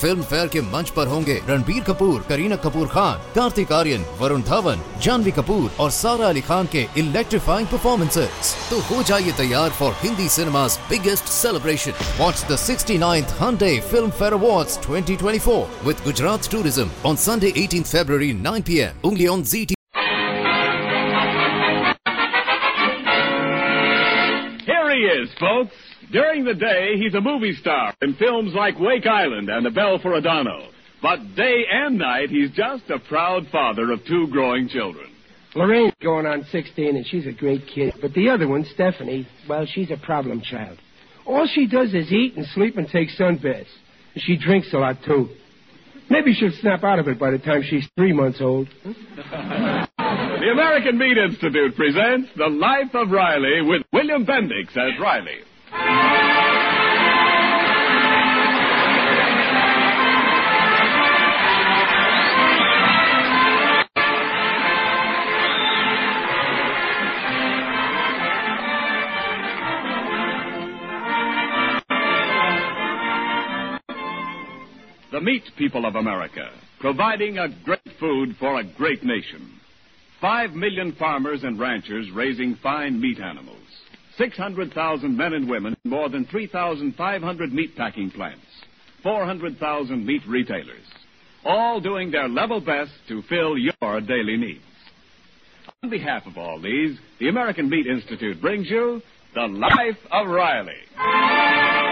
Film fair के मंच पर होंगे रणबीर कपूर करीना कपूर खान कार्तिक आर्यन वरुण धवन जानवी कपूर और सारा अली खान के इलेक्ट्रीफाइंग परफॉर्मेंसेज तो हो जाइए तैयार for Hindi cinema biggest celebration what the sixty ninth Filmfare award twenty twenty four with Gujarat tourism on Sunday eighteen February nine P M उंगली on Zee T is, folks. During the day, he's a movie star in films like Wake Island and The Bell for Adano. But day and night, he's just a proud father of two growing children. Lorraine's going on 16, and she's a great kid. But the other one, Stephanie, well, she's a problem child. All she does is eat and sleep and take sunbaths. And she drinks a lot, too. Maybe she'll snap out of it by the time she's three months old. The American Meat Institute presents The Life of Riley with William Bendix as Riley. The meat people of America, providing a great food for a great nation. Five million farmers and ranchers raising fine meat animals. 600,000 men and women more than 3,500 meat packing plants. 400,000 meat retailers. All doing their level best to fill your daily needs. On behalf of all these, the American Meat Institute brings you The Life of Riley.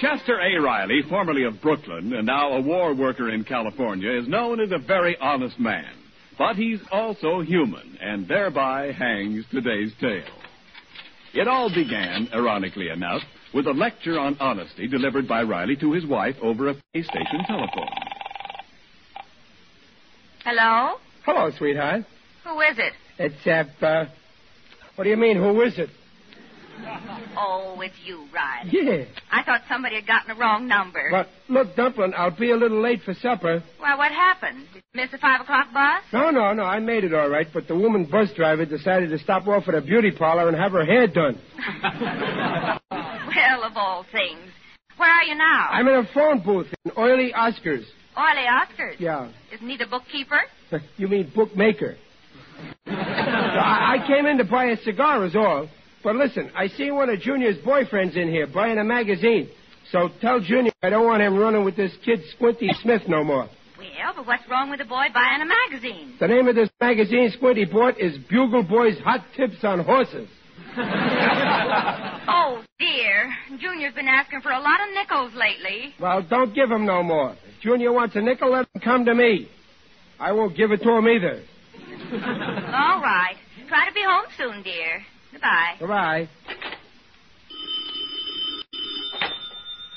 Chester A. Riley, formerly of Brooklyn and now a war worker in California, is known as a very honest man. But he's also human, and thereby hangs today's tale. It all began, ironically enough, with a lecture on honesty delivered by Riley to his wife over a pay station telephone. Hello? Hello, sweetheart. Who is it? It's, uh, uh, what do you mean, who is it? Oh, it's you, Riley. Yeah. I thought somebody had gotten the wrong number. But, look, Dumplin', I'll be a little late for supper. Well, what happened? Did you miss the five o'clock bus? No, no, no, I made it all right, but the woman bus driver decided to stop off at a beauty parlor and have her hair done. well, of all things. Where are you now? I'm in a phone booth in Oily Oscars. Oily Oscars. Yeah. Isn't he the bookkeeper? You mean bookmaker? I, I came in to buy a cigar, is all. But listen, I see one of Junior's boyfriends in here buying a magazine. So tell Junior I don't want him running with this kid Squinty Smith no more. Well, but what's wrong with a boy buying a magazine? The name of this magazine Squinty bought is Bugle Boy's Hot Tips on Horses. Oh, dear. Junior's been asking for a lot of nickels lately. Well, don't give him no more. If Junior wants a nickel, let him come to me. I won't give it to him either. All right. Try to be home soon, dear. Goodbye. Goodbye.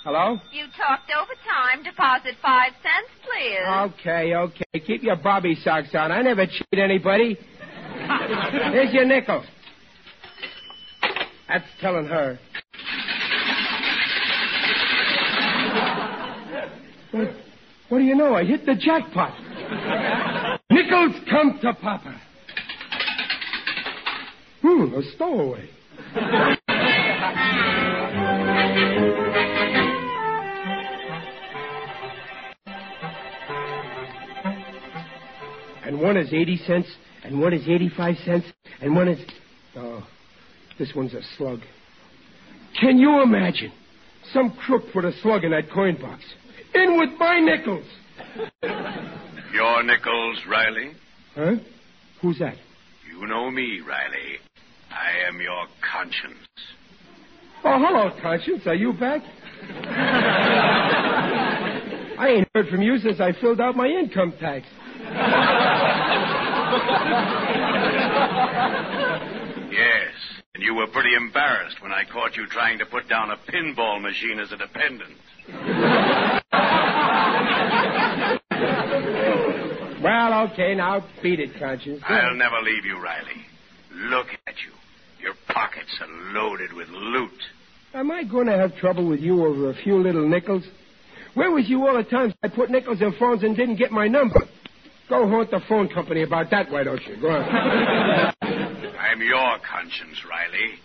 Hello? You talked over time. Deposit five cents, please. Okay, okay. Keep your bobby socks on. I never cheat anybody. Here's your nickel. That's telling her. What, what do you know? I hit the jackpot. Nickels come to Papa. Hmm, a stowaway. And one is 80 cents, and one is 85 cents, and one is. Oh, this one's a slug. Can you imagine? Some crook put a slug in that coin box. In with my nickels. Your nickels, Riley? Huh? Who's that? You know me, Riley. I am your conscience. Oh, hello, Conscience. Are you back? I ain't heard from you since I filled out my income tax. Yes, and you were pretty embarrassed when I caught you trying to put down a pinball machine as a dependent. Well, okay, now beat it, Conscience. I'll never leave you, Riley. Look at you. Your pockets are loaded with loot. Am I going to have trouble with you over a few little nickels? Where was you all the times I put nickels in phones and didn't get my number? Go haunt the phone company about that, why don't you? Go on. I'm your conscience, Riley.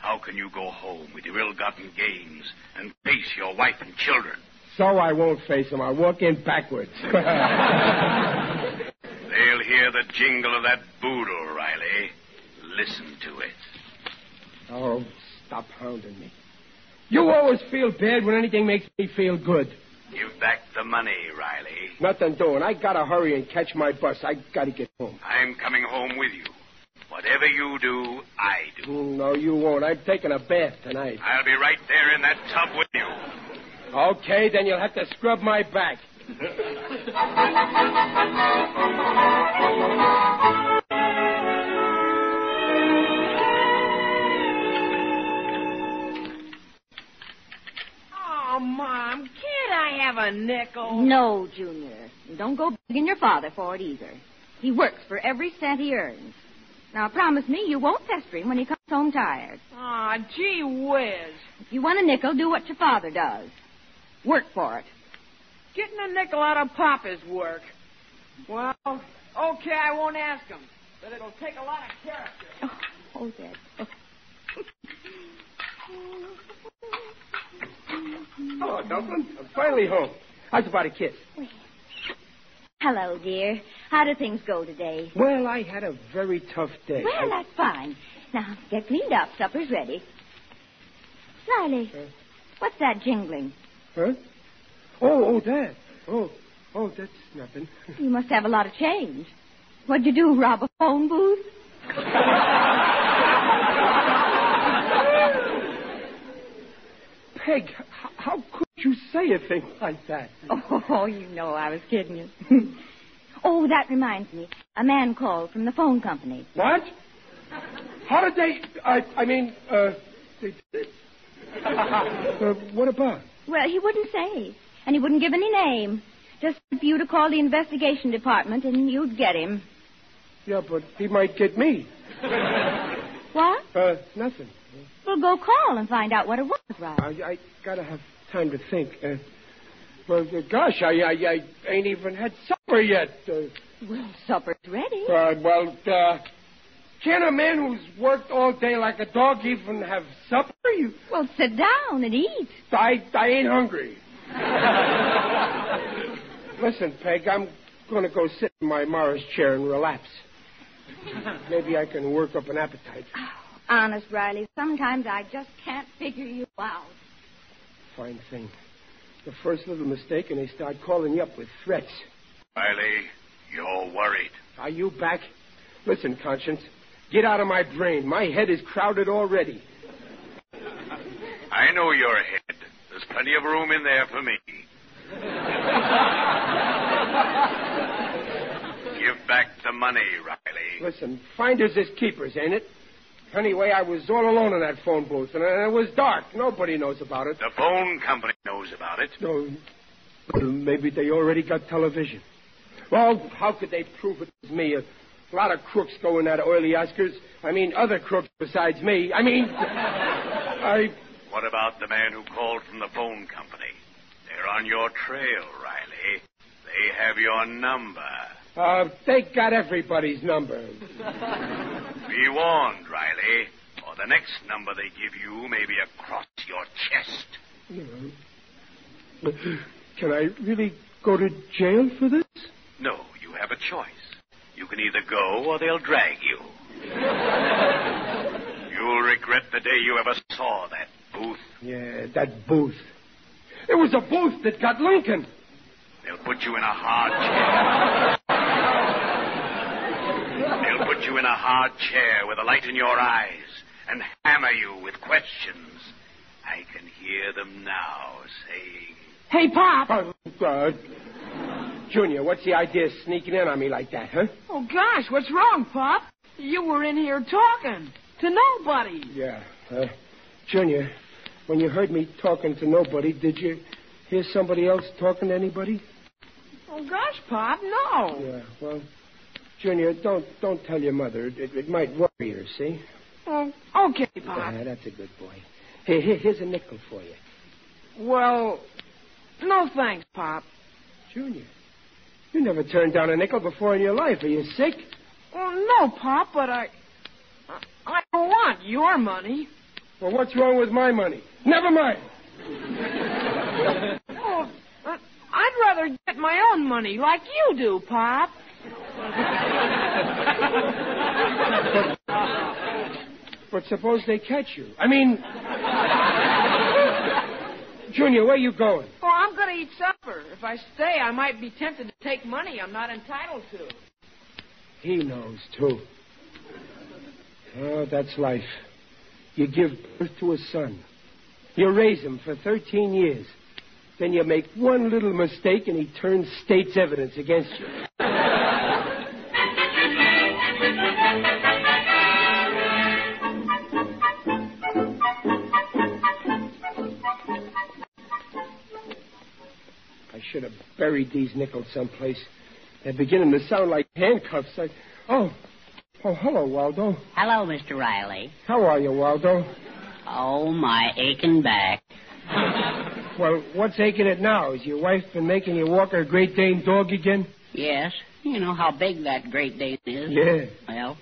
How can you go home with your ill-gotten gains and face your wife and children? so I won't face them. I'll walk in backwards. They'll hear the jingle of that boodle, Riley. Listen to it. Oh, stop hounding me. You always feel bad when anything makes me feel good. Give back the money, Riley. Nothing doing. I gotta hurry and catch my bus. I gotta get home. I'm coming home with you. Whatever you do, I do. Mm, No, you won't. I'm taking a bath tonight. I'll be right there in that tub with you. Okay, then you'll have to scrub my back. have a nickel? No, Junior. And Don't go begging your father for it either. He works for every cent he earns. Now, promise me you won't pester him when he comes home tired. Aw, gee whiz. If you want a nickel, do what your father does. Work for it. Getting a nickel out of Papa's work. Well, okay, I won't ask him. But it'll take a lot of character. Oh, oh Dad. Oh. Hello, Dumpling. I'm finally home. How's about a kiss? Hello, dear. How do things go today? Well, I had a very tough day. Well, I- that's fine. Now, get cleaned up. Supper's ready. Riley, Huh? what's that jingling? Huh? Oh, oh, that. Oh, oh, that's nothing. You must have a lot of change. What'd you do, rob a phone booth? Peg, h- how could you say a thing like that? Oh, you know I was kidding you. oh, that reminds me. A man called from the phone company. What? How did they? I, I mean, uh, they did. uh, what about? Well, he wouldn't say, and he wouldn't give any name. Just for you to call the investigation department, and you'd get him. Yeah, but he might get me. What? Uh, nothing. Well, go call and find out what it was, right? I, I gotta have time to think. Uh, well, uh, gosh, I, I, I ain't even had supper yet. Uh, Well, supper's ready. uh, well, uh, can a man who's worked all day like a dog even have supper? You, Well, sit down and eat. I, I ain't hungry. Listen, Peg, I'm going to go sit in my Morris chair and relax. Maybe I can work up an appetite. Honest, Riley, sometimes I just can't figure you out. Fine thing. The first little mistake, and they start calling you up with threats. Riley, you're worried. Are you back? Listen, Conscience, get out of my brain. My head is crowded already. I know your head. There's plenty of room in there for me. Give back the money, Riley. Listen, finders is keepers, ain't it? Anyway, I was all alone in that phone booth, and it was dark. Nobody knows about it. The phone company knows about it. No, maybe they already got television. Well, how could they prove it was me? A lot of crooks go in that oily Oscars. I mean, other crooks besides me. I mean, I. What about the man who called from the phone company? They're on your trail, Riley. They have your number. Uh, they got everybody's number. Be warned, Riley, or the next number they give you may be across your chest. Can I really go to jail for this? No, you have a choice. You can either go or they'll drag you. You'll regret the day you ever saw that booth. Yeah, that booth. It was a booth that got Lincoln. They'll put you in a hard chair. They'll put you in a hard chair with a light in your eyes and hammer you with questions. I can hear them now saying, Hey, Pop. Uh, uh, Junior, what's the idea of sneaking in on me like that, huh? Oh, gosh, what's wrong, Pop? You were in here talking to nobody. Yeah. Uh, Junior, when you heard me talking to nobody, did you hear somebody else talking to anybody? Oh, gosh, Pop, no. Yeah. Well, Junior, don't don't tell your mother. It, it might worry her. See? Oh, okay, Pop. Yeah, that's a good boy. Here, here, here's a nickel for you. Well, no thanks, Pop. Junior, you never turned down a nickel before in your life. Are you sick? Well, no, Pop, but I. I, I don't want your money. Well, what's wrong with my money? Never mind. Oh, uh, I'd rather get my own money like you do, Pop. But suppose they catch you. I mean, Junior, where are you going? Oh, I'm going to eat supper. If I stay, I might be tempted to take money I'm not entitled to. He knows, too. Oh, that's life. You give birth to a son. You raise him for 13 years. Then you make one little mistake and he turns state's evidence against you. Should have buried these nickels someplace. They're beginning to sound like handcuffs. I... Oh, oh, hello, Waldo. Hello, Mr. Riley. How are you, Waldo? Oh, my aching back. Well, what's aching it now? Has your wife been making you walk her Great Dane dog again? Yes, you know how big that Great Dane is. Yeah. Well,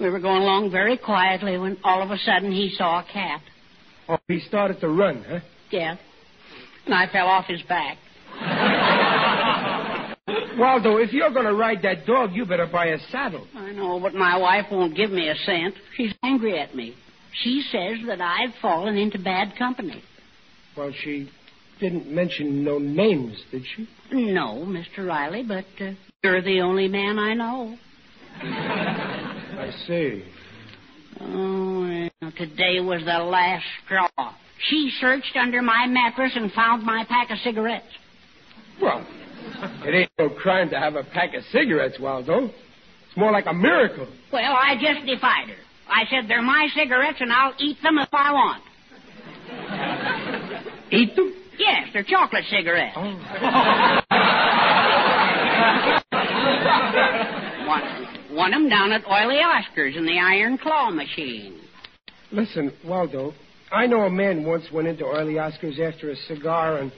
we were going along very quietly when all of a sudden he saw a cat. Oh, he started to run, huh? Yeah. And I fell off his back. Waldo, if you're going to ride that dog, you better buy a saddle. I know, but my wife won't give me a cent. She's angry at me. She says that I've fallen into bad company. Well, she didn't mention no names, did she? No, Mr. Riley, but uh, you're the only man I know. I see. Oh, well, today was the last straw. She searched under my mattress and found my pack of cigarettes. Well, it ain't no crime to have a pack of cigarettes, Waldo. It's more like a miracle. Well, I just defied her. I said, they're my cigarettes and I'll eat them if I want. Eat them? Yes, they're chocolate cigarettes. Oh. one, one of them down at Oily Oscar's in the iron claw machine. Listen, Waldo, I know a man once went into Oily Oscar's after a cigar and,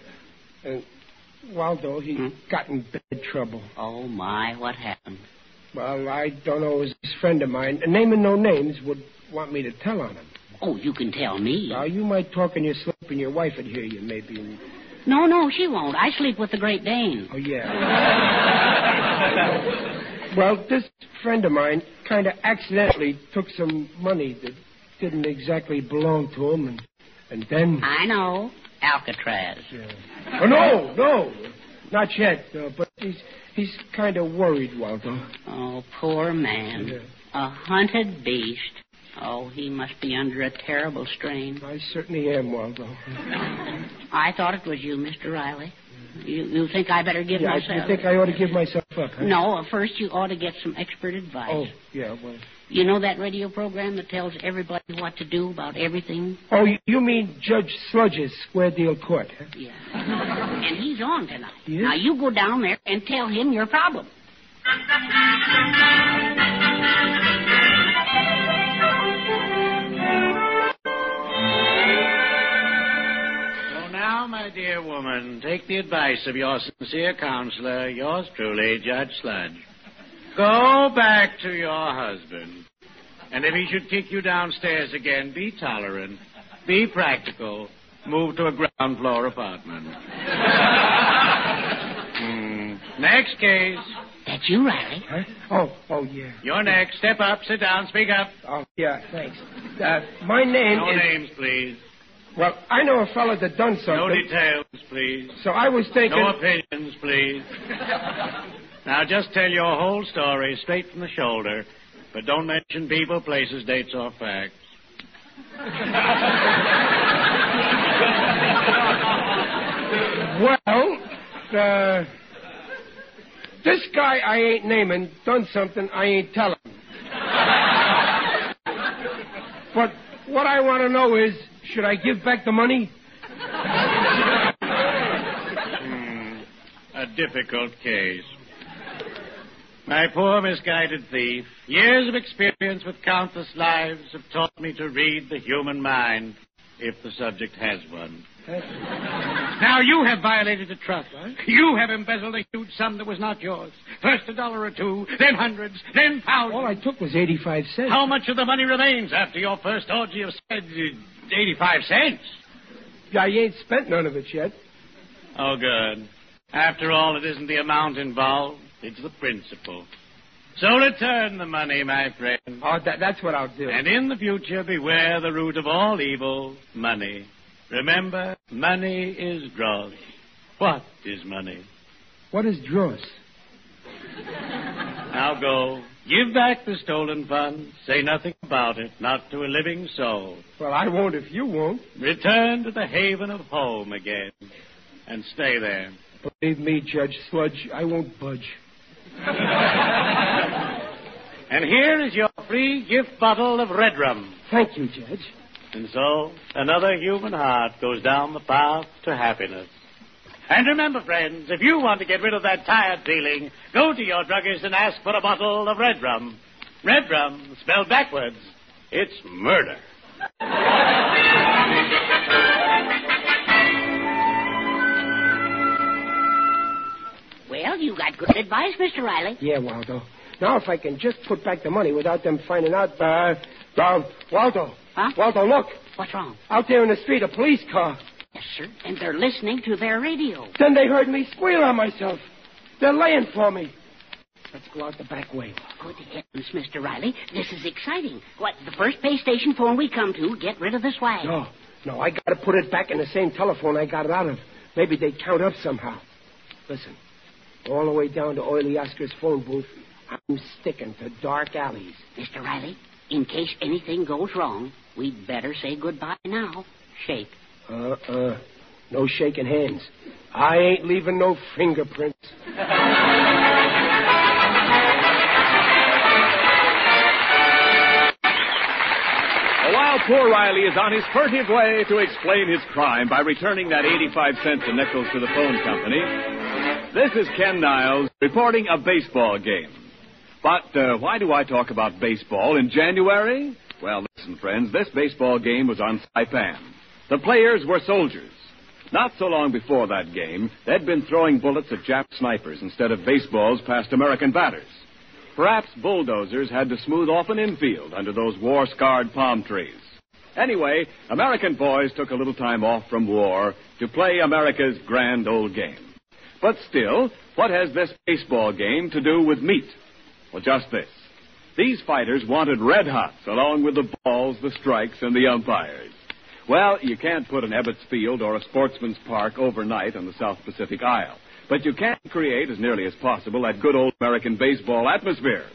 and Waldo, he Hmm? got in big trouble. Oh, my, what happened? Well, I don't know. It was this friend of mine, naming no names, would want me to tell on him. Oh, you can tell me. Now, you might talk in your sleep and your wife would hear you, maybe. No, no, she won't. I sleep with the Great Dane. Oh, yeah. well, this friend of mine kind of accidentally took some money that didn't exactly belong to him, and, and then. I know. Alcatraz. Oh, no, no. Not yet, uh, but he's, he's kind of worried, Waldo. Oh, poor man. Yeah. A hunted beast. Oh, he must be under a terrible strain. I certainly am, Waldo. I thought it was you, Mr. Riley. You, you think I better give Yeah, I, myself? you think I ought to give myself up, huh? No, first you ought to get some expert advice. Oh, yeah, well. You know that radio program that tells everybody what to do about everything? Oh, you- you mean Judge Sludge's Square Deal Court, huh? Yeah. and he's on tonight. He? Now you go down there and tell him your problem. So now, my dear woman, take the advice of your sincere counselor, yours truly, Judge Sludge. Go back to your husband. And if he should kick you downstairs again, be tolerant, be practical, move to a ground floor apartment. Hmm. Next case. That's you, Riley. Huh? Oh, oh, yeah. You're next. Step up, sit down, speak up. Oh, yeah, thanks. Uh, my name No is... names, please. Well, I know a fella that done something. No details, please. So I was thinking... No opinions, please. now, just tell your whole story straight from the shoulder, but don't mention people, places, dates, or facts. Well, uh, this guy I ain't naming done something I ain't telling. but what I want to know is, should I give back the money? Hmm. A difficult case. My poor misguided thief, years of experience with countless lives have taught me to read the human mind. if the subject has one. Now you have violated the trust. You have embezzled a huge sum that was not yours. First a dollar or two, then hundreds, then thousands. All I took was 85 cents. How much of the money remains after your first orgy of said 85 cents? I ain't spent none of it yet. Oh, good. After all, it isn't the amount involved, it's the principle. So return the money, my friend. Oh, that, that's what I'll do. And in the future, beware the root of all evil, money. Remember, money is dross. What is money? What is dross? Now go. Give back the stolen funds. Say nothing about it, not to a living soul. Well, I won't if you won't. Return to the haven of home again. And stay there. Believe me, Judge Sludge, I won't budge. and here is your free gift bottle of red rum. Thank you, Judge. And so, another human heart goes down the path to happiness. And remember, friends, if you want to get rid of that tired feeling, go to your druggist and ask for a bottle of red rum. Red rum, spelled backwards, it's murder. Well, you got good advice, Mr. Riley. Yeah, Waldo. Now, if I can just put back the money without them finding out, uh, um, Waldo. Huh? Waldo, look. What's wrong? Out there in the street, a police car. Yes, sir. And they're listening to their radio. Then they heard me squeal on myself. They're laying for me. Let's go out the back way. Good heavens, Mr. Riley. This is exciting. What, the first base station phone we come to, get rid of this swag. No, no, I gotta put it back in the same telephone I got it out of. Maybe they count up somehow. Listen, all the way down to Oily Oscar's phone booth, I'm sticking to dark alleys. Mr. Riley, in case anything goes wrong, we'd better say goodbye now. Shake. Uh-uh. No shaking hands. I ain't leaving no fingerprints. While poor Riley is on his furtive way to explain his crime by returning that 85 cents a nickel to the phone company, this is Ken Niles reporting a baseball game. But uh, why do I talk about baseball in January? Well, listen, friends, this baseball game was on Saipan. The players were soldiers. Not so long before that game, they'd been throwing bullets at Jap snipers instead of baseballs past American batters. Perhaps bulldozers had to smooth off an infield under those war scarred palm trees. Anyway, American boys took a little time off from war to play America's grand old game. But still, what has this baseball game to do with meat? Well, just this. These fighters wanted red hots along with the balls, the strikes, and the umpires. Well, you can't put an Ebbets Field or a Sportsman's Park overnight on the South Pacific Isle. But you can create, as nearly as possible, that good old American baseball atmosphere.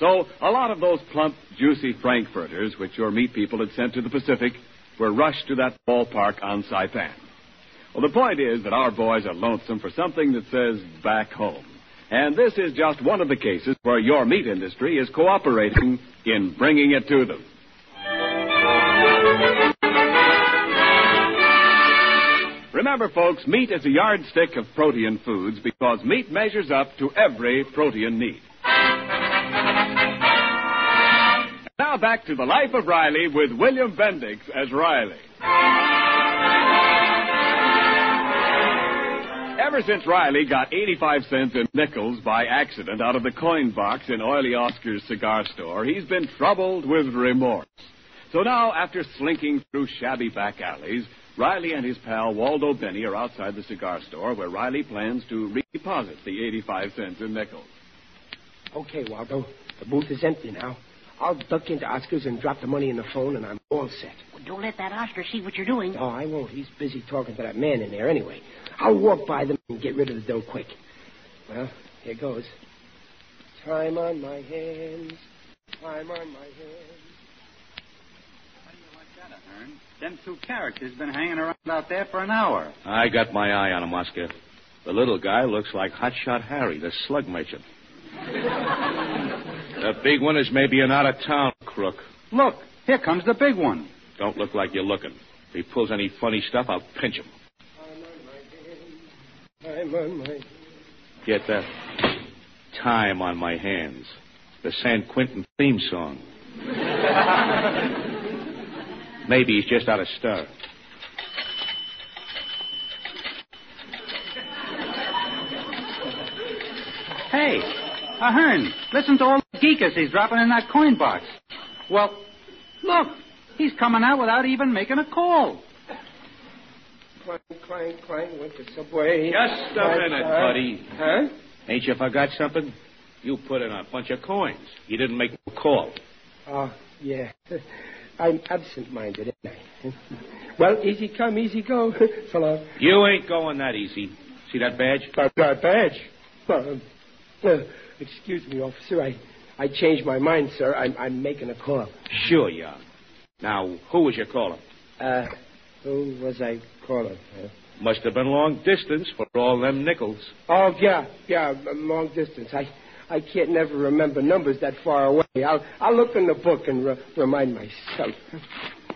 So, a lot of those plump, juicy Frankfurters, which your meat people had sent to the Pacific, were rushed to that ballpark on Saipan. Well, the point is that our boys are lonesome for something that says back home. And this is just one of the cases where your meat industry is cooperating in bringing it to them. Remember, folks, meat is a yardstick of protein foods because meat measures up to every protein need. Now back to the life of Riley with William Bendix as Riley. Ever since Riley got 85 cents in nickels by accident out of the coin box in Oily Oscar's cigar store, he's been troubled with remorse. So now, after slinking through shabby back alleys, Riley and his pal Waldo Binney are outside the cigar store where Riley plans to redeposit the 85 cents in nickels. Okay, Waldo. The booth is empty now. I'll duck into Oscar's and drop the money in the phone, and I'm all set. Well, don't let that Oscar see what you're doing. No, I won't. He's busy talking to that man in there anyway. I'll walk by them and get rid of the dough quick. Well, here goes. Time on my hands. Time on my hands. How do you like that, Ahern? Them two characters been hanging around out there for an hour. I got my eye on him, Oscar. The little guy looks like Hotshot Harry, the slug merchant. the big one is maybe an out-of-town crook. Look, here comes the big one. Don't look like you're looking. If he pulls any funny stuff, I'll pinch him. Time on my Get that? Time on my hands. The San Quentin theme song. Maybe he's just out of stir. Hey, Ahern, listen to all the geekas he's dropping in that coin box. Well, look, he's coming out without even making a call. Clang, clang, clang, went to Subway. Just a Right, minute, uh, buddy. Huh? Ain't you forgot something? You put in a bunch of coins. You didn't make a call. Oh, yeah. I'm absent-minded, ain't I? well, easy come, easy go. so long. You ain't going that easy. See that badge? That, uh, badge. Uh, uh, excuse me, officer. I, I changed my mind, sir. I'm, I'm making a call. Sure you are. Now, who was your caller? Uh, who was I calling? Uh, Must have been long distance for all them nickels. oh, yeah, yeah, long distance. I, I can't never remember numbers that far away. I'll, I'll look in the book and re- remind myself.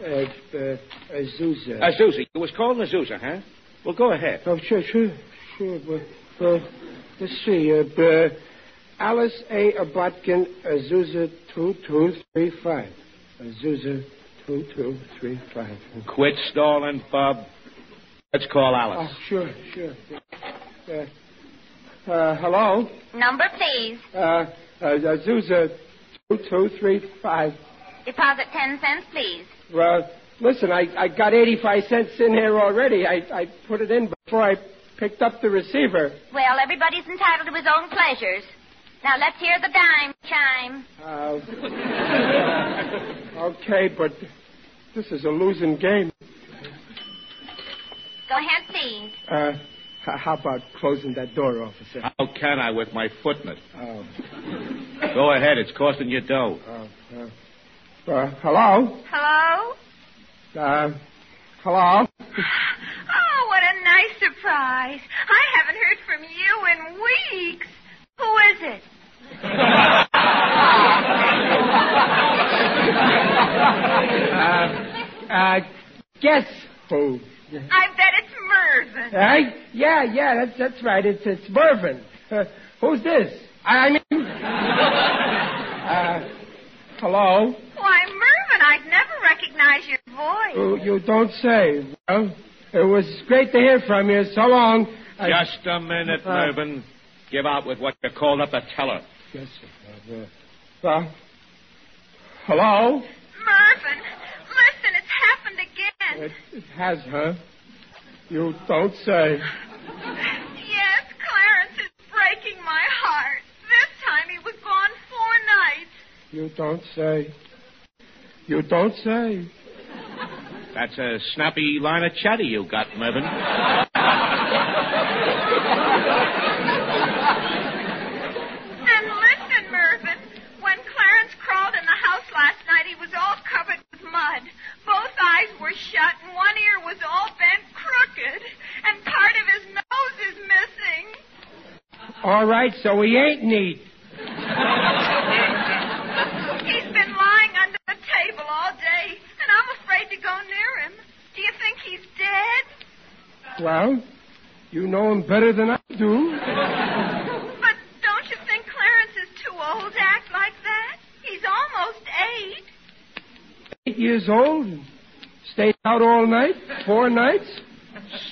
Uh, uh, Azusa. Azusa. You was calling Azusa, huh? Well, go ahead. Oh, sure, sure, sure. But, uh, let's see. Uh, uh, Alice A. Abotkin, Azusa 2235. Azusa 2235. Quit stalling, Bob. Let's call Alice. Oh, sure, sure. Uh, uh, hello? Number, please. Uh, uh, Azusa 2235. Deposit 10 cents, please. Well, listen, I, I got 85 cents in here already. I, I put it in before I picked up the receiver. Well, everybody's entitled to his own pleasures. Now let's hear the dime chime. Uh, okay, but this is a losing game. Go ahead, please. Uh, how about closing that door, officer? How can I with my foot in it? Oh, Go ahead. It's costing you dough. oh, uh, uh, hello? Hello? Uh, hello? Oh, what a nice surprise. I haven't heard from you in weeks. Who is it? Uh, uh, guess who? I bet it's Mervyn. Right? Yeah, yeah, that's that's right. It's it's Mervyn. Uh, who's this? I, I mean, uh, hello. Why, Mervyn, I'd never recognize your voice. You, you don't say. Well, it was great to hear from you. So long. Just a minute, Uh, Mervyn. Give out with what you called up the teller. Yes, sir. Uh, uh, hello. Mervyn, listen, it's happened again. It, it has, huh? You don't say. Yes, Clarence is breaking my heart. This time he was gone four nights. You don't say. You don't say. That's a snappy line of chatter you got, Mervyn. And listen, Mervyn, when Clarence crawled in the house last night, he was all covered with mud. Both eyes were shut, and one ear was all bent crooked, and part of his nose is missing. All right, so he ain't neat. He's been lying under the table all day, and I'm afraid to go near him. Do you think he's dead? Well, you know him better than I do. But don't you think Clarence is too old to act like that? He's almost eight. Eight years old and stayed out all night, four nights.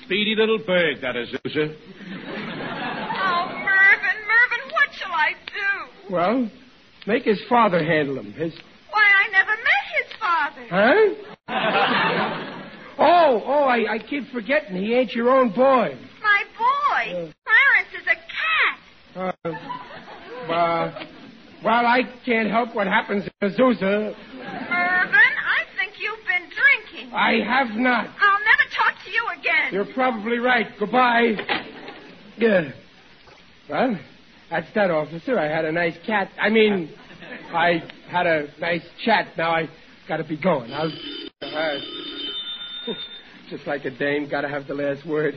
Speedy little bird, that Azusa. Oh, Mervyn, Mervyn, what shall I do? Well, make his father handle him. His Why, I never met his father. huh? Oh, oh, I, I keep forgetting. He ain't your own boy. My boy. Clarence is a cat. Uh, uh, well, I can't help what happens in Azusa. Mervyn, I think you've been drinking. I have not. I'll never talk to you again. You're probably right. Goodbye. Yeah. Well, that's that, officer. I had a nice cat. I mean, I had a nice chat. Now I gotta be going. I'll. Uh, just like a dame, gotta have the last word.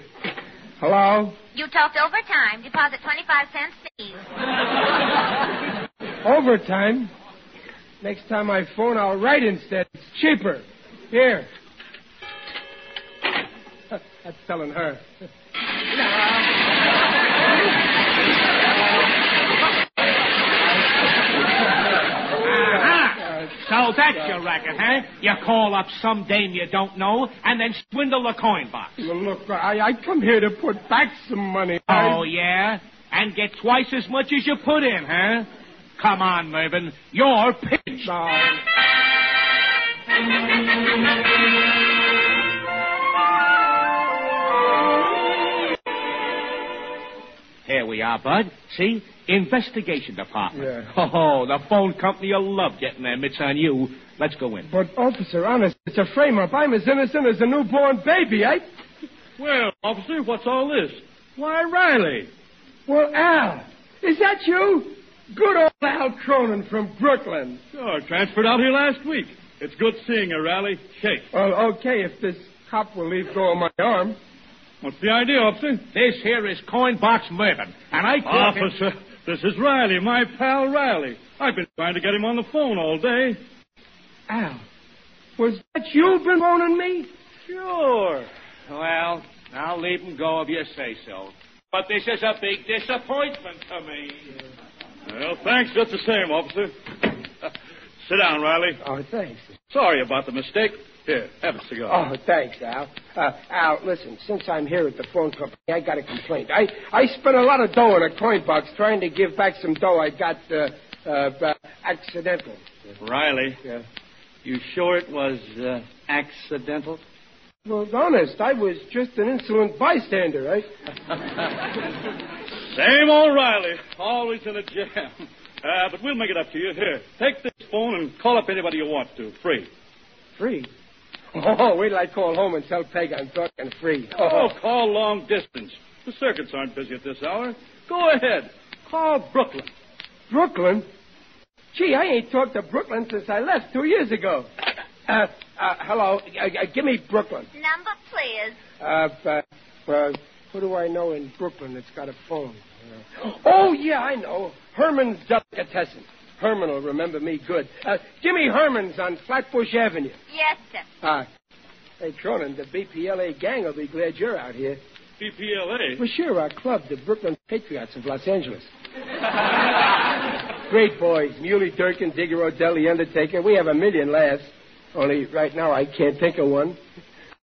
Hello? You talked overtime. Deposit 25 cents, please. Overtime? Next time I phone, I'll write instead. It's cheaper. Here. That's telling her. So that's your racket, huh? You call up some dame you don't know and then swindle the coin box. Well, look, I, I come here to put back some money. Oh, yeah? And get twice as much as you put in, huh? Come on, Mervyn. You're pinched. Here we are, Bud. See? Investigation department. Yeah. Oh, the phone company will love getting their mitts on you. Let's go in. But, officer, honest, it's a frame-up. I'm as innocent as a newborn baby. I... Well, officer, what's all this? Why, Riley. Well, Al, is that you? Good old Al Cronin from Brooklyn. Sure, transferred out here last week. It's good seeing you, Riley. Shake. Well, okay, if this cop will leave go of my arm. What's the idea, officer? This here is Coin Box Mervyn, and I thought... Officer, this is Riley, my pal Riley. I've been trying to get him on the phone all day. Al, was that you been phoning me? Sure. Well, I'll leave him go if you say so. But this is a big disappointment to me. Well, thanks just the same, officer. Sit down, Riley. Oh, thanks. Sorry about the mistake. Here, have a cigar. Oh, thanks, Al. Uh, Al, listen, since I'm here at the phone company, I got a complaint. I, I spent a lot of dough in a coin box trying to give back some dough I got uh, uh, accidental. Riley. Yeah. You sure it was uh, accidental? Well, honest, I was just an insolent bystander, right? Same old Riley. Always in a jam. Uh, but we'll make it up to you. Here, take this phone and call up anybody you want to. Free. Free? Oh, wait till I call home and tell Peg I'm talking free. Oh, call long distance. The circuits aren't busy at this hour. Go ahead. Call Brooklyn. Brooklyn? Gee, I ain't talked to Brooklyn since I left two years ago. Uh, uh, hello. Uh, uh, give me Brooklyn. Number, please. Uh, uh, uh, who do I know in Brooklyn that's got a phone? Uh, oh, yeah, I know. Herman's Delicatessen. Herman will remember me good. Uh, Jimmy Herman's on Flatbush Avenue. Yes, sir. Ah. Hey, Cronin, the BPLA gang will be glad you're out here. BPLA? Well, sure, our club, the Brooklyn Patriots of Los Angeles. Great boys. Muley Durkin, Digger O'Dell, The Undertaker. We have a million laughs. Only right now I can't think of one.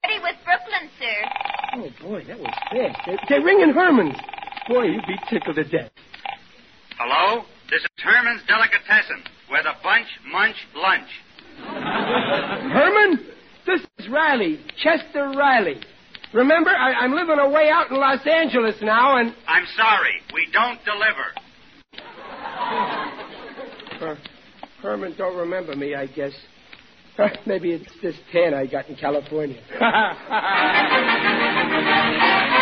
Ready with Brooklyn, sir. Oh, boy, that was fast. They- They're ringing Herman's. Boy, you'd be tickled to death. Hello? This is Herman's Delicatessen, where the bunch munch lunch. Herman? This is Riley, Chester Riley. Remember, I, I'm living away out in Los Angeles now, and I'm sorry, we don't deliver. uh, Herman don't remember me, I guess. Maybe it's this tan I got in California.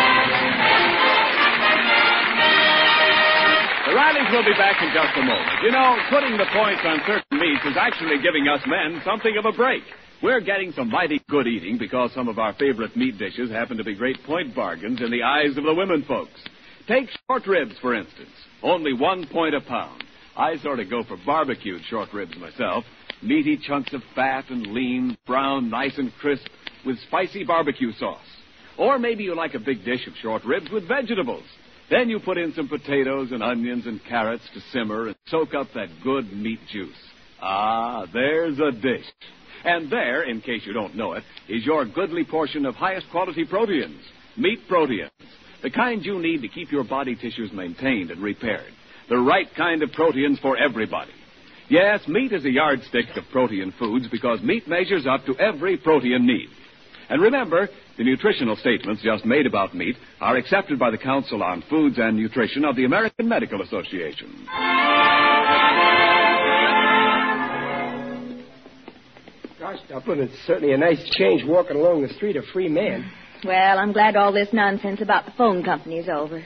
Rileys will be back in just a moment. You know, putting the points on certain meats is actually giving us men something of a break. We're getting some mighty good eating because some of our favorite meat dishes happen to be great point bargains in the eyes of the women folks. Take short ribs, for instance. Only one point a pound. I sort of go for barbecued short ribs myself. Meaty chunks of fat and lean, brown, nice and crisp, with spicy barbecue sauce. Or maybe you like a big dish of short ribs with vegetables. Then you put in some potatoes and onions and carrots to simmer and soak up that good meat juice. Ah, there's a dish. And there, in case you don't know it, is your goodly portion of highest quality proteins. Meat proteins. The kind you need to keep your body tissues maintained and repaired. The right kind of proteins for everybody. Yes, meat is a yardstick of protein foods because meat measures up to every protein need. And remember, the nutritional statements just made about meat are accepted by the Council on Foods and Nutrition of the American Medical Association. Gosh, Dublin, it's certainly a nice change walking along the street a free man. Well, I'm glad all this nonsense about the phone company is over.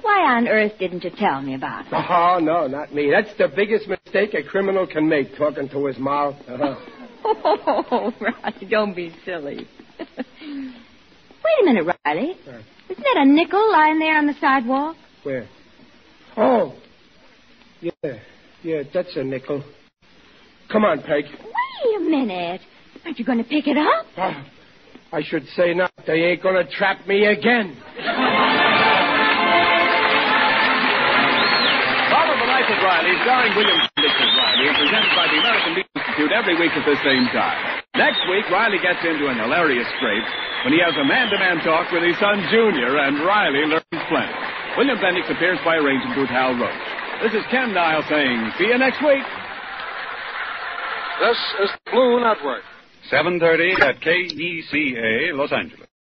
Why on earth didn't you tell me about it? Oh, no, not me. That's the biggest mistake a criminal can make, talking to his mouth. Uh-huh. Oh, Riley, don't be silly. Wait a minute, Riley. Isn't that a nickel lying there on the sidewalk? Where? Oh. Yeah, yeah, that's a nickel. Come on, Peg. Wait a minute. Aren't you going to pick it up? Ah, I should say not. They ain't gonna trap me again. Bob of the Life of Riley, starring William Bendix Riley, presented by the American Institute every week at the same time. Next week, Riley gets into an hilarious scrape when he has a man-to-man talk with his son Junior, and Riley learns plenty. William Bendix appears by arrangement with Hal Roach. This is Ken Niles saying, see you next week. This is the Blue Network. 7.30 at KECA, Los Angeles.